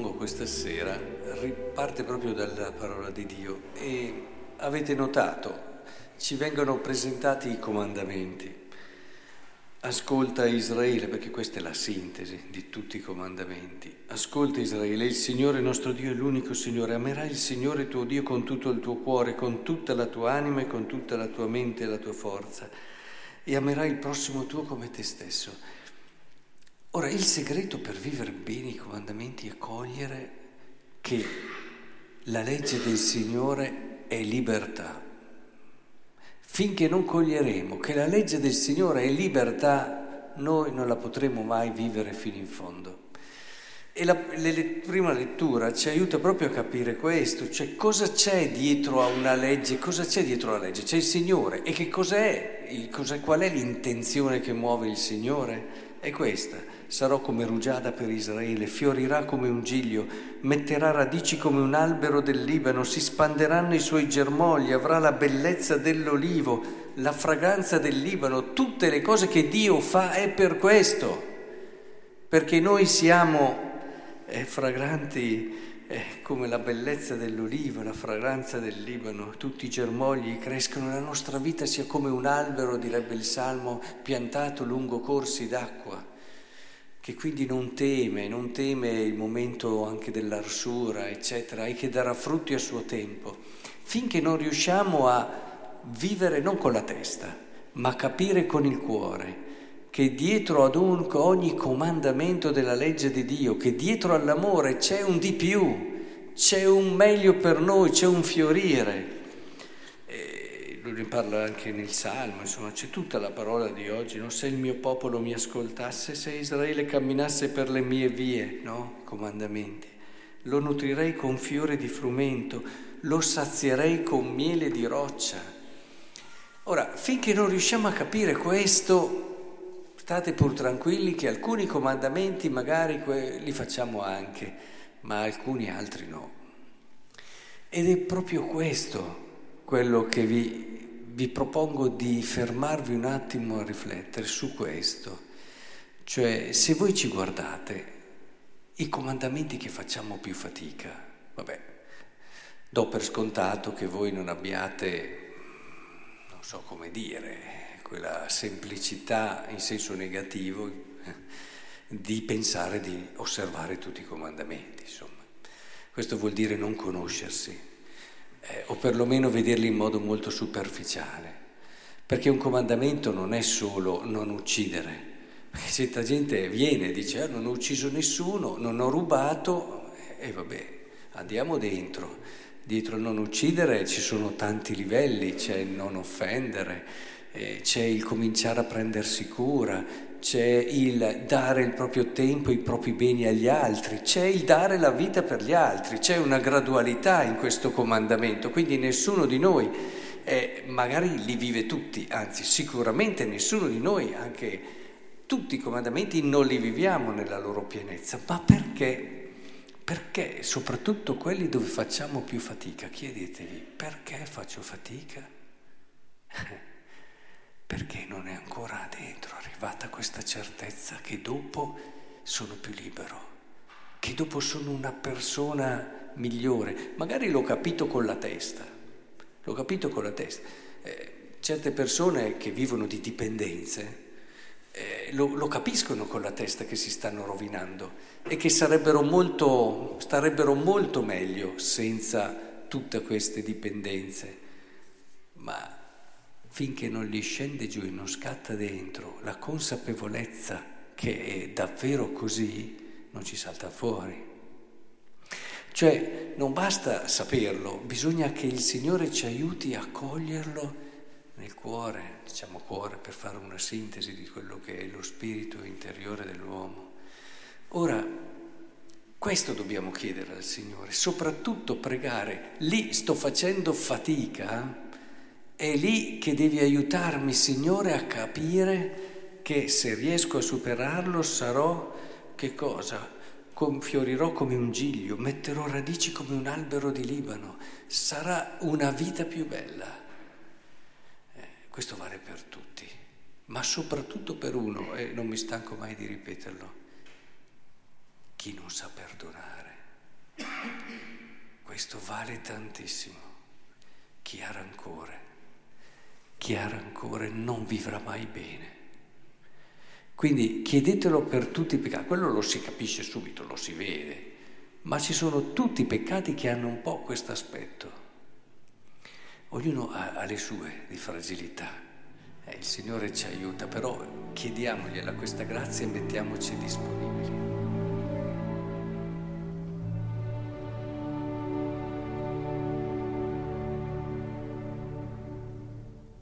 propongo questa sera riparte proprio dalla parola di Dio e avete notato, ci vengono presentati i comandamenti. Ascolta Israele, perché questa è la sintesi di tutti i comandamenti. Ascolta Israele, il Signore nostro Dio è l'unico Signore. Amerai il Signore tuo Dio con tutto il tuo cuore, con tutta la tua anima e con tutta la tua mente e la tua forza. E amerai il prossimo tuo come te stesso. Ora, il segreto per vivere bene i comandamenti è cogliere che la legge del Signore è libertà Finché non coglieremo che la legge del Signore è libertà, noi non la potremo mai vivere fino in fondo. E la, la, la prima lettura ci aiuta proprio a capire questo, cioè cosa c'è dietro a una legge, cosa c'è dietro alla legge? C'è il Signore e che cos'è, il, cos'è qual è l'intenzione che muove il Signore? È questa, sarò come rugiada per Israele, fiorirà come un giglio, metterà radici come un albero del Libano, si spanderanno i suoi germogli, avrà la bellezza dell'olivo, la fragranza del Libano, tutte le cose che Dio fa è per questo, perché noi siamo eh, fragranti eh, come la bellezza dell'olivo, la fragranza del Libano, tutti i germogli crescono, la nostra vita sia come un albero, direbbe il Salmo, piantato lungo corsi d'acqua che quindi non teme, non teme il momento anche dell'arsura, eccetera, e che darà frutti a suo tempo, finché non riusciamo a vivere non con la testa, ma capire con il cuore che dietro ad un, ogni comandamento della legge di Dio, che dietro all'amore c'è un di più, c'è un meglio per noi, c'è un fiorire lui ne parla anche nel Salmo, insomma c'è tutta la parola di oggi, no? se il mio popolo mi ascoltasse, se Israele camminasse per le mie vie, no? comandamenti, lo nutrirei con fiore di frumento, lo sazierei con miele di roccia. Ora, finché non riusciamo a capire questo, state pur tranquilli che alcuni comandamenti magari li facciamo anche, ma alcuni altri no. Ed è proprio questo quello che vi, vi propongo di fermarvi un attimo a riflettere su questo. Cioè, se voi ci guardate, i comandamenti che facciamo più fatica, vabbè, do per scontato che voi non abbiate, non so come dire, quella semplicità in senso negativo di pensare di osservare tutti i comandamenti, insomma. Questo vuol dire non conoscersi eh, o perlomeno vederli in modo molto superficiale, perché un comandamento non è solo non uccidere, perché certa gente viene e dice ah, non ho ucciso nessuno, non ho rubato e eh, vabbè, andiamo dentro. Dietro non uccidere ci sono tanti livelli, c'è il non offendere, eh, c'è il cominciare a prendersi cura, c'è il dare il proprio tempo, i propri beni agli altri, c'è il dare la vita per gli altri, c'è una gradualità in questo comandamento, quindi nessuno di noi eh, magari li vive tutti, anzi sicuramente nessuno di noi, anche tutti i comandamenti non li viviamo nella loro pienezza, ma perché? Perché soprattutto quelli dove facciamo più fatica, chiedetevi perché faccio fatica? Non è ancora dentro arrivata questa certezza che dopo sono più libero, che dopo sono una persona migliore. Magari l'ho capito con la testa, l'ho capito con la testa. Eh, certe persone che vivono di dipendenze eh, lo, lo, capiscono con la testa che si stanno rovinando e che sarebbero molto, starebbero molto meglio senza tutte queste dipendenze. Ma finché non gli scende giù e non scatta dentro la consapevolezza che è davvero così, non ci salta fuori. Cioè non basta saperlo, bisogna che il Signore ci aiuti a coglierlo nel cuore, diciamo cuore per fare una sintesi di quello che è lo spirito interiore dell'uomo. Ora, questo dobbiamo chiedere al Signore, soprattutto pregare. Lì sto facendo fatica è lì che devi aiutarmi, Signore, a capire che se riesco a superarlo sarò che cosa? Fiorirò come un giglio, metterò radici come un albero di Libano, sarà una vita più bella. Eh, questo vale per tutti, ma soprattutto per uno, e non mi stanco mai di ripeterlo, chi non sa perdonare. Questo vale tantissimo. Chi ha rancore, chi ha rancore non vivrà mai bene. Quindi chiedetelo per tutti i peccati, quello lo si capisce subito, lo si vede, ma ci sono tutti i peccati che hanno un po' questo aspetto. Ognuno ha, ha, le sue di fragilità. Eh, il Signore ci aiuta, però chiediamogliela questa grazia e mettiamoci disponibili.